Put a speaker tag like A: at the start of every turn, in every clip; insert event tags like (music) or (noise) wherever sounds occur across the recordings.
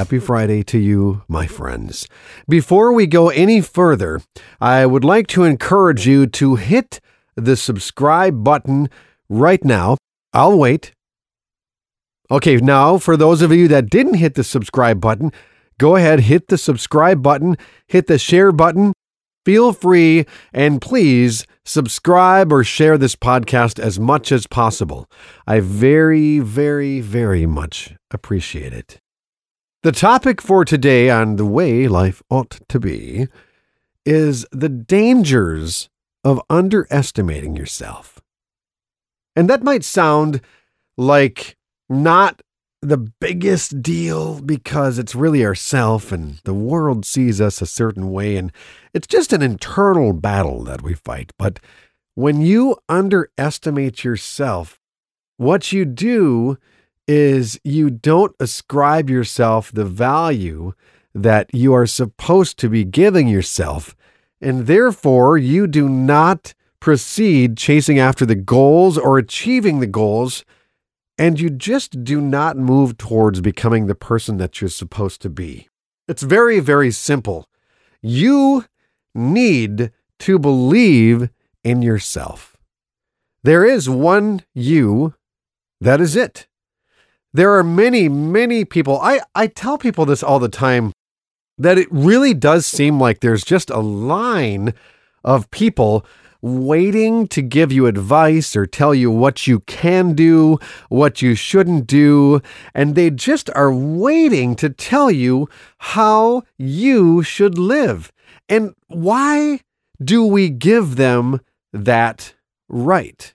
A: Happy Friday to you, my friends. Before we go any further, I would like to encourage you to hit the subscribe button right now. I'll wait. Okay, now for those of you that didn't hit the subscribe button, go ahead, hit the subscribe button, hit the share button. Feel free and please subscribe or share this podcast as much as possible. I very, very, very much appreciate it. The topic for today on the way life ought to be is the dangers of underestimating yourself. And that might sound like not the biggest deal because it's really ourself and the world sees us a certain way and it's just an internal battle that we fight. But when you underestimate yourself, what you do is you don't ascribe yourself the value that you are supposed to be giving yourself, and therefore you do not proceed chasing after the goals or achieving the goals, and you just do not move towards becoming the person that you're supposed to be. It's very, very simple. You need to believe in yourself. There is one you, that is it. There are many, many people. I, I tell people this all the time that it really does seem like there's just a line of people waiting to give you advice or tell you what you can do, what you shouldn't do, and they just are waiting to tell you how you should live. And why do we give them that right?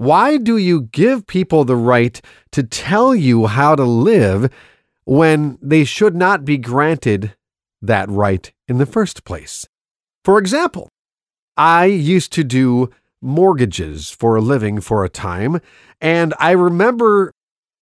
A: Why do you give people the right to tell you how to live when they should not be granted that right in the first place? For example, I used to do mortgages for a living for a time, and I remember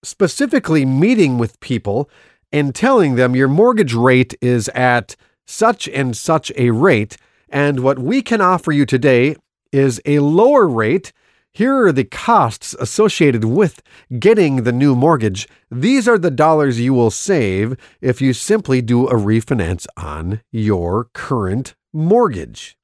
A: specifically meeting with people and telling them your mortgage rate is at such and such a rate, and what we can offer you today is a lower rate here are the costs associated with getting the new mortgage. These are the dollars you will save if you simply do a refinance on your current mortgage.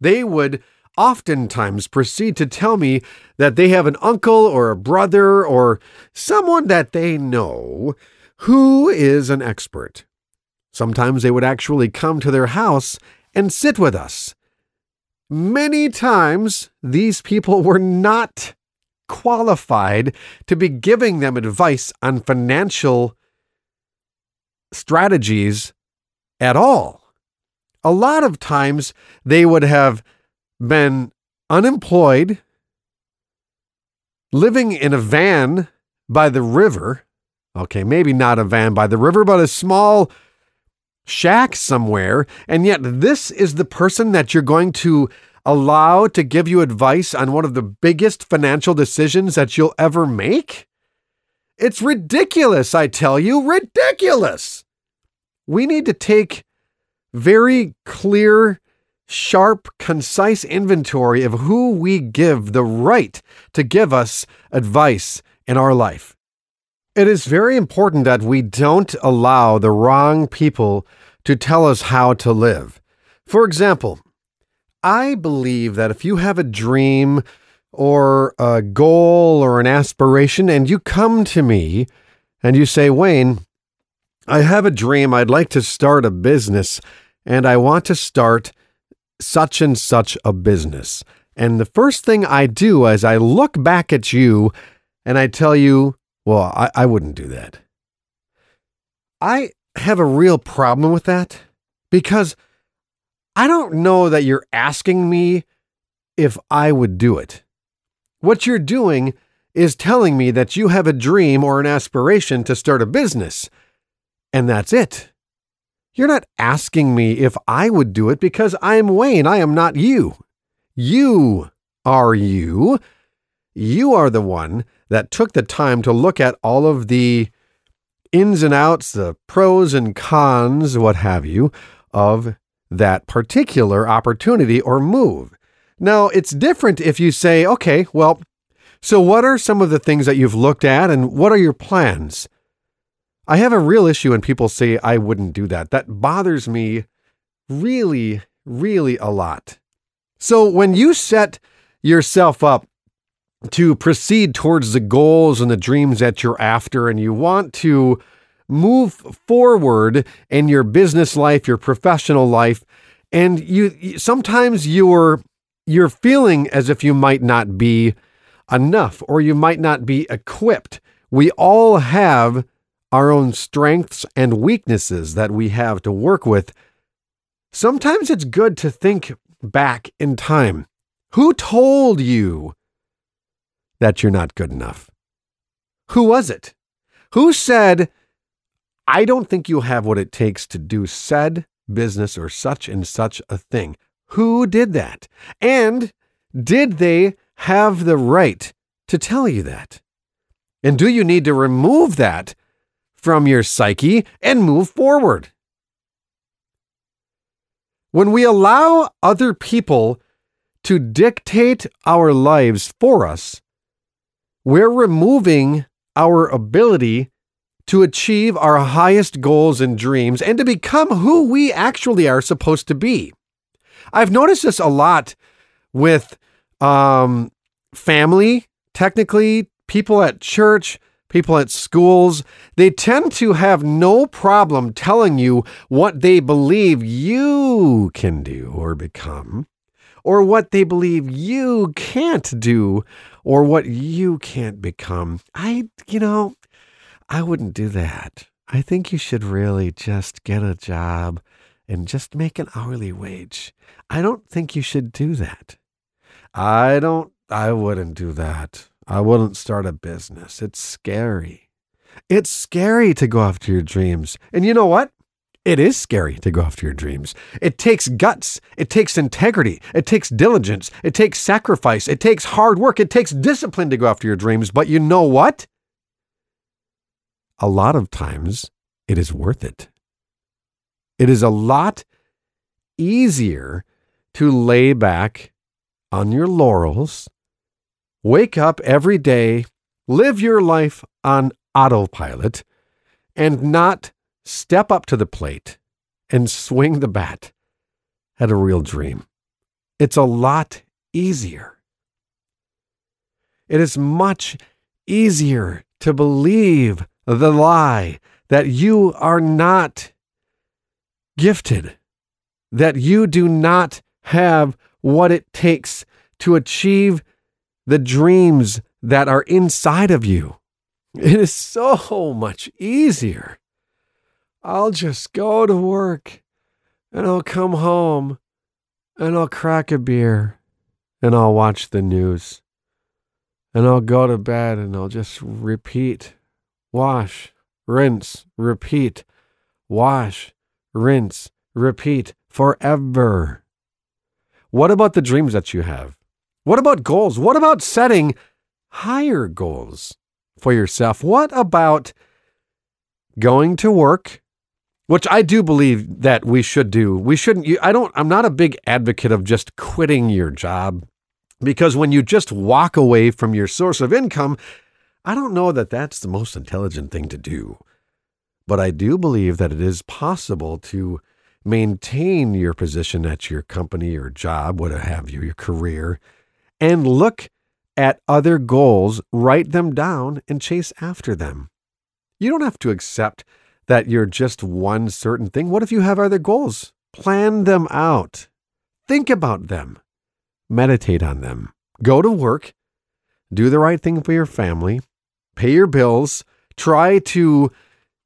A: They would oftentimes proceed to tell me that they have an uncle or a brother or someone that they know who is an expert. Sometimes they would actually come to their house and sit with us Many times, these people were not qualified to be giving them advice on financial strategies at all. A lot of times, they would have been unemployed, living in a van by the river. Okay, maybe not a van by the river, but a small shack somewhere, and yet this is the person that you're going to allow to give you advice on one of the biggest financial decisions that you'll ever make? It's ridiculous, I tell you, ridiculous. We need to take very clear, sharp, concise inventory of who we give the right to give us advice in our life. It is very important that we don't allow the wrong people to tell us how to live. For example, I believe that if you have a dream or a goal or an aspiration and you come to me and you say, Wayne, I have a dream. I'd like to start a business and I want to start such and such a business. And the first thing I do is I look back at you and I tell you, well, I, I wouldn't do that. I have a real problem with that because I don't know that you're asking me if I would do it. What you're doing is telling me that you have a dream or an aspiration to start a business, and that's it. You're not asking me if I would do it because I am Wayne. I am not you. You are you. You are the one that took the time to look at all of the ins and outs, the pros and cons, what have you, of that particular opportunity or move. Now, it's different if you say, okay, well, so what are some of the things that you've looked at and what are your plans? I have a real issue when people say I wouldn't do that. That bothers me really, really a lot. So when you set yourself up to proceed towards the goals and the dreams that you're after, and you want to move forward in your business life, your professional life, and you sometimes you're you're feeling as if you might not be enough or you might not be equipped. We all have our own strengths and weaknesses that we have to work with. Sometimes it's good to think back in time. Who told you that you're not good enough? Who was it? Who said, I don't think you have what it takes to do said business or such and such a thing? Who did that? And did they have the right to tell you that? And do you need to remove that from your psyche and move forward? When we allow other people to dictate our lives for us, we're removing our ability to achieve our highest goals and dreams and to become who we actually are supposed to be. I've noticed this a lot with um, family, technically, people at church, people at schools. They tend to have no problem telling you what they believe you can do or become, or what they believe you can't do or what you can't become. I, you know, I wouldn't do that. I think you should really just get a job and just make an hourly wage. I don't think you should do that. I don't, I wouldn't do that. I wouldn't start a business. It's scary. It's scary to go after your dreams. And you know what? It is scary to go after your dreams. It takes guts. It takes integrity. It takes diligence. It takes sacrifice. It takes hard work. It takes discipline to go after your dreams. But you know what? A lot of times it is worth it. It is a lot easier to lay back on your laurels, wake up every day, live your life on autopilot, and not step up to the plate and swing the bat at a real dream. It's a lot easier. It is much easier to believe the lie that you are not gifted, that you do not have what it takes to achieve the dreams that are inside of you. It is so much easier I'll just go to work and I'll come home and I'll crack a beer and I'll watch the news and I'll go to bed and I'll just repeat, wash, rinse, repeat, wash, rinse, repeat forever. What about the dreams that you have? What about goals? What about setting higher goals for yourself? What about going to work which I do believe that we should do. We shouldn't, I don't, I'm not a big advocate of just quitting your job because when you just walk away from your source of income, I don't know that that's the most intelligent thing to do. But I do believe that it is possible to maintain your position at your company or job, what have you, your career, and look at other goals, write them down, and chase after them. You don't have to accept that you're just one certain thing. What if you have other goals? Plan them out. Think about them. Meditate on them. Go to work. Do the right thing for your family. Pay your bills. Try to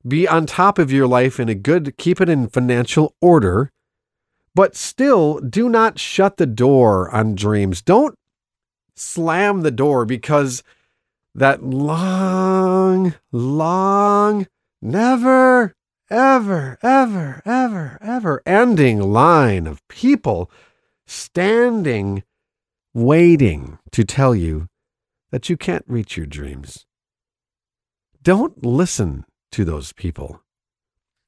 A: be on top of your life in a good, keep it in financial order. But still, do not shut the door on dreams. Don't slam the door because that long, long never, ever, ever, ever, ever ending line of people standing, waiting to tell you that you can't reach your dreams. Don't listen to those people.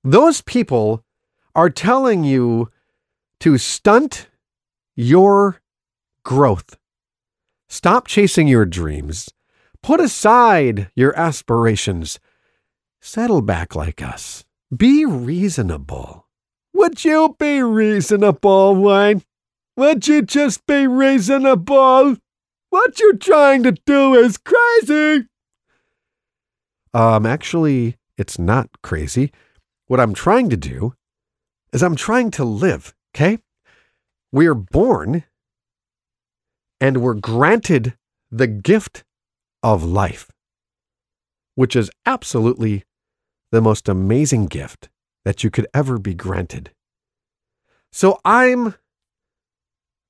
A: Those people are telling you to stunt your growth. Stop chasing your dreams. Put aside your aspirations settle back like us. Be reasonable. Would you be reasonable, Wayne? Would you just be reasonable? What you're trying to do is crazy. Um, actually, it's not crazy. What I'm trying to do is I'm trying to live, okay? We're born and we're granted the gift of life, which is absolutely the most amazing gift that you could ever be granted. So I'm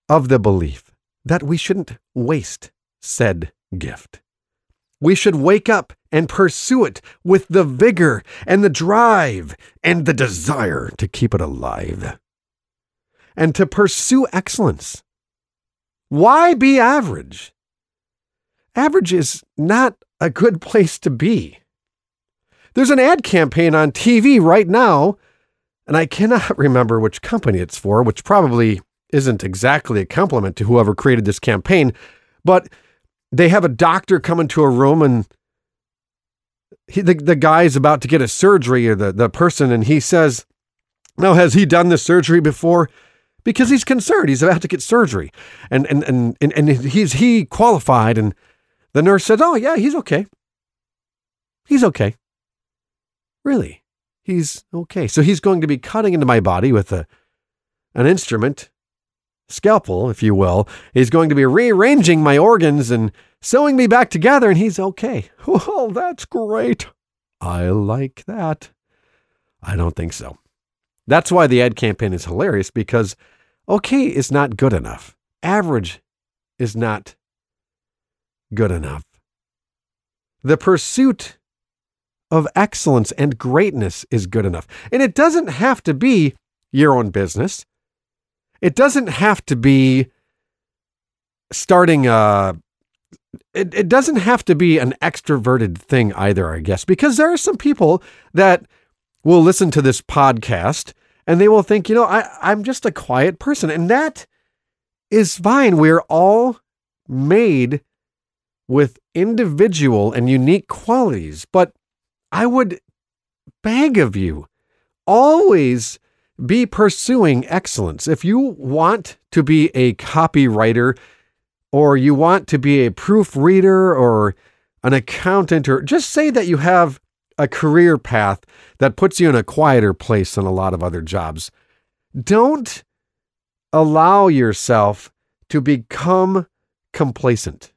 A: of the belief that we shouldn't waste said gift. We should wake up and pursue it with the vigor and the drive and the desire to keep it alive. And to pursue excellence. Why be average? Average is not a good (laughs) place to be. There's an ad campaign on TV right now, and I cannot (laughs) remember which company it's for, which probably isn't exactly a compliment to whoever created this campaign, but they have a doctor come into a room and he, the, the guy is about to get a surgery or the, the person and he says now has he done this surgery before? Because he's concerned he's about to get surgery and and and and, and he's he qualified and the nurse says, oh yeah he's okay. He's okay really he's okay so he's going to be cutting into my body with a an instrument scalpel, if you will, He's going to be rearranging my organs and sewing me back together, and he's okay. (laughs) Well, that's great. I like that. I don't think so. That's why the ad campaign is hilarious because okay is not good enough. Average is not good enough. The pursuit of excellence and greatness is good enough. And it doesn't have to be your own business. It doesn't have to be starting a it, it doesn't have to be an extroverted thing either, I guess, because there are some people that will listen to this podcast and they will think, you know, I, I'm just a quiet person. And that is fine. We're all made with individual and unique qualities. But I would beg of you, always be pursuing excellence. If you want to be a copywriter or you want to be a proofreader or an accountant, or just say that you have a career path that puts you in a quieter place than a lot of other jobs. Don't allow yourself to become complacent.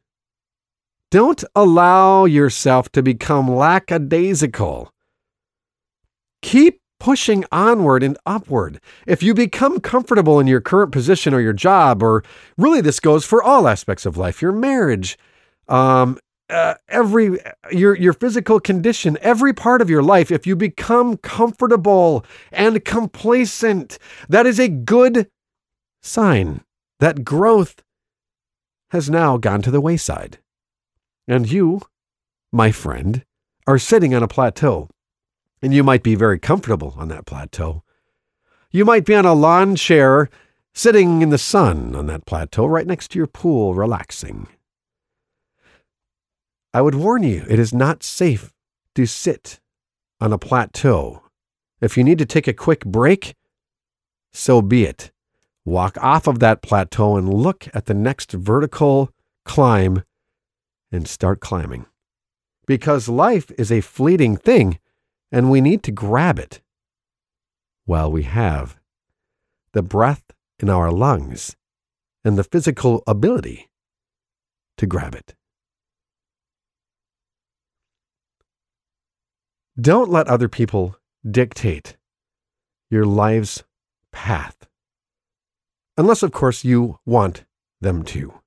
A: Don't allow yourself to become lackadaisical. Keep pushing onward and upward. If you become comfortable in your current position or your job, or really this goes for all aspects of life, your marriage, um, uh, every your your physical condition, every part of your life, if you become comfortable and complacent, that is a good sign that growth has now gone to the wayside. And you, my friend, are sitting on a plateau and you might be very comfortable on that plateau. You might be on a lawn chair sitting in the sun on that plateau right next to your pool, relaxing. I would warn you, it is not safe to sit on a plateau. If you need to take a quick break, so be it. Walk off of that plateau and look at the next vertical climb and start climbing. Because life is a fleeting thing and we need to grab it while we have the breath in our lungs and the physical ability to grab it. Don't let other people dictate your life's path, unless, of course, you want them to.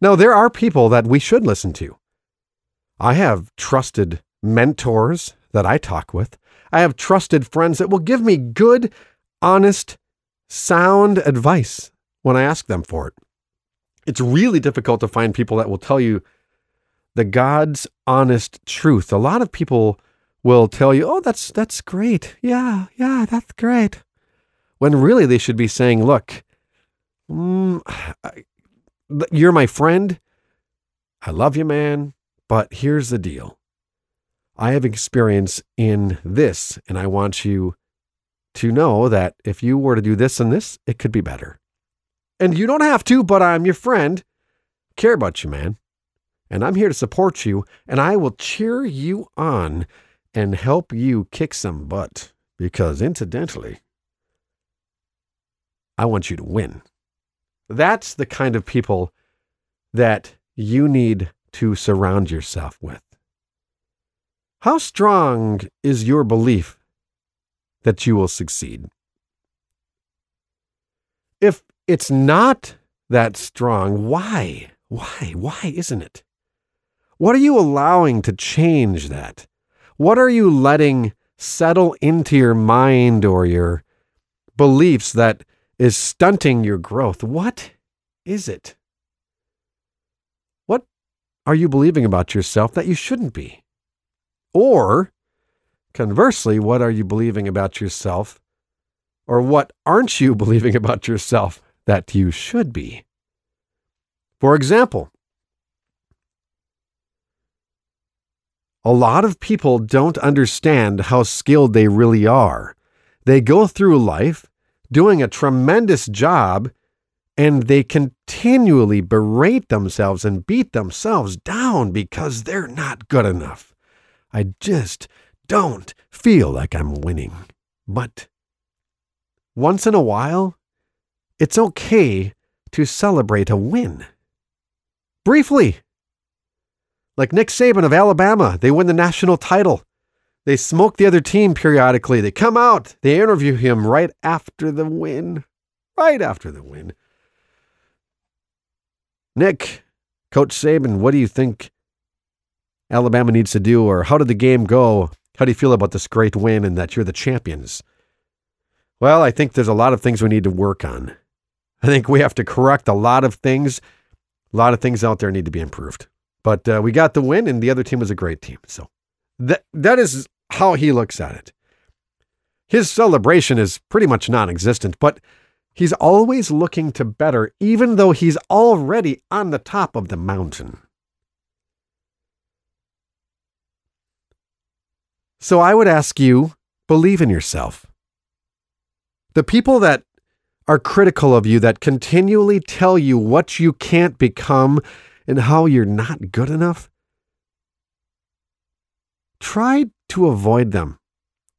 A: Now, there are people that we should listen to. I have trusted mentors that I talk with. I have trusted friends that will give me good, honest, sound advice when I ask them for it. It's really difficult to find people that will tell you the God's honest truth. A lot of people will tell you, "Oh, that's that's great. Yeah, yeah, that's great." When really they should be saying, "Look, mm, you're my friend. I love you, man, but here's the deal. I have experience in this, and I want you to know that if you were to do this and this, it could be better. And you don't have to, but I'm your friend. Care about you, man. And I'm here to support you, and I will cheer you on and help you kick some butt. Because incidentally, I want you to win. That's the kind of people that you need to surround yourself with. How strong is your belief that you will succeed? If it's not that strong, why? Why? Why isn't it? What are you allowing to change that? What are you letting settle into your mind or your beliefs that is stunting your growth? What is it? What are you believing about yourself that you shouldn't be? Or conversely, what are you believing about yourself? Or what aren't you (laughs) believing about yourself that you should be? For example, a lot of people don't understand how skilled they really are. They go through life doing a tremendous job and they continually berate themselves and beat themselves down because they're not good enough. I just don't feel like I'm winning. But once in a while, it's okay to celebrate a win. Briefly, like Nick Saban of Alabama, they win the national title. They smoke the other team periodically. They come out, they interview him right after the win. Right after the win. Nick, Coach Saban, what do you think Alabama needs to do, or how did the game go? How do you feel about this great win and that you're the champions? Well, I think there's a lot of things we need to work on. I think we have to correct a lot of things. A lot of things out there need to be improved. But uh, we got the win, and the other team was a great team. So that that is how he looks at it. His celebration is pretty much non-existent, but he's always looking to better, even though he's already on the top of the mountain. So I would ask you, believe in yourself. The people that are critical of you, that continually tell you what you can't become and how you're not good enough, try to avoid them.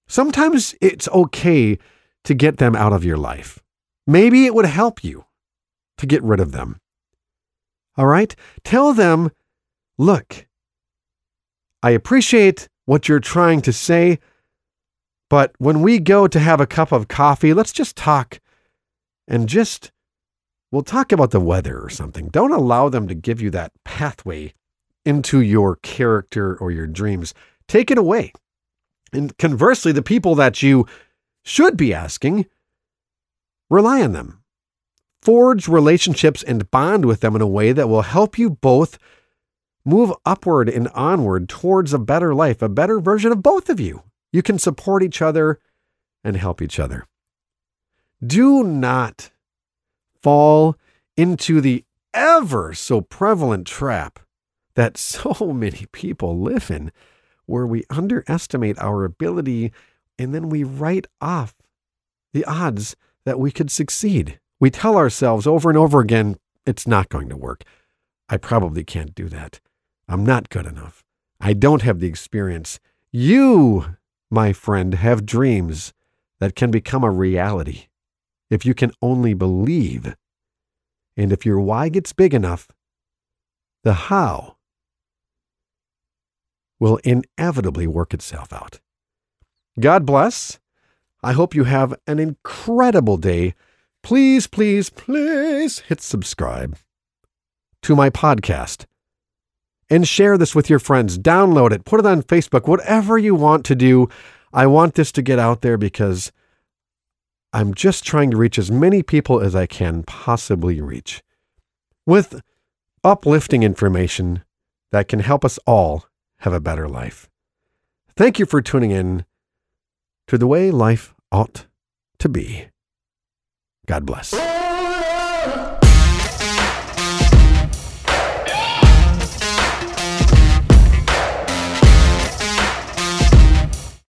A: Sometimes it's okay to get them out of your life. Maybe it would help you to get rid of them. All right? Tell them, look, I appreciate what you're trying to say, but when we go to have a cup of coffee, let's just talk and just We'll talk about the weather or something. Don't allow them to give you that pathway into your character or your dreams. Take it away. And conversely, the people that you should be asking, rely on them. Forge relationships and bond with them in a way that will help you both move upward and onward towards a better life, a better version of both of you. You can support each other and help each other. Do not fall into the ever so prevalent trap that (laughs) so many people live in, where we underestimate our ability and then we write off the odds that we could succeed. We tell ourselves over and over again, it's not going to work. I probably can't do that. I'm not good enough. I don't have the experience. You, my friend, have dreams that can become a reality if you can only believe. And if your why gets big enough, the how will inevitably work itself out. God bless. I hope you have an incredible day. Please, please, please hit subscribe to my podcast and share this with your friends. Download it, put it on Facebook, whatever you want to do. I want this to get out there because I'm just trying to reach as many people as I can possibly reach with uplifting information that can help us all have a better life. Thank you for tuning in to the way life ought to be. God bless.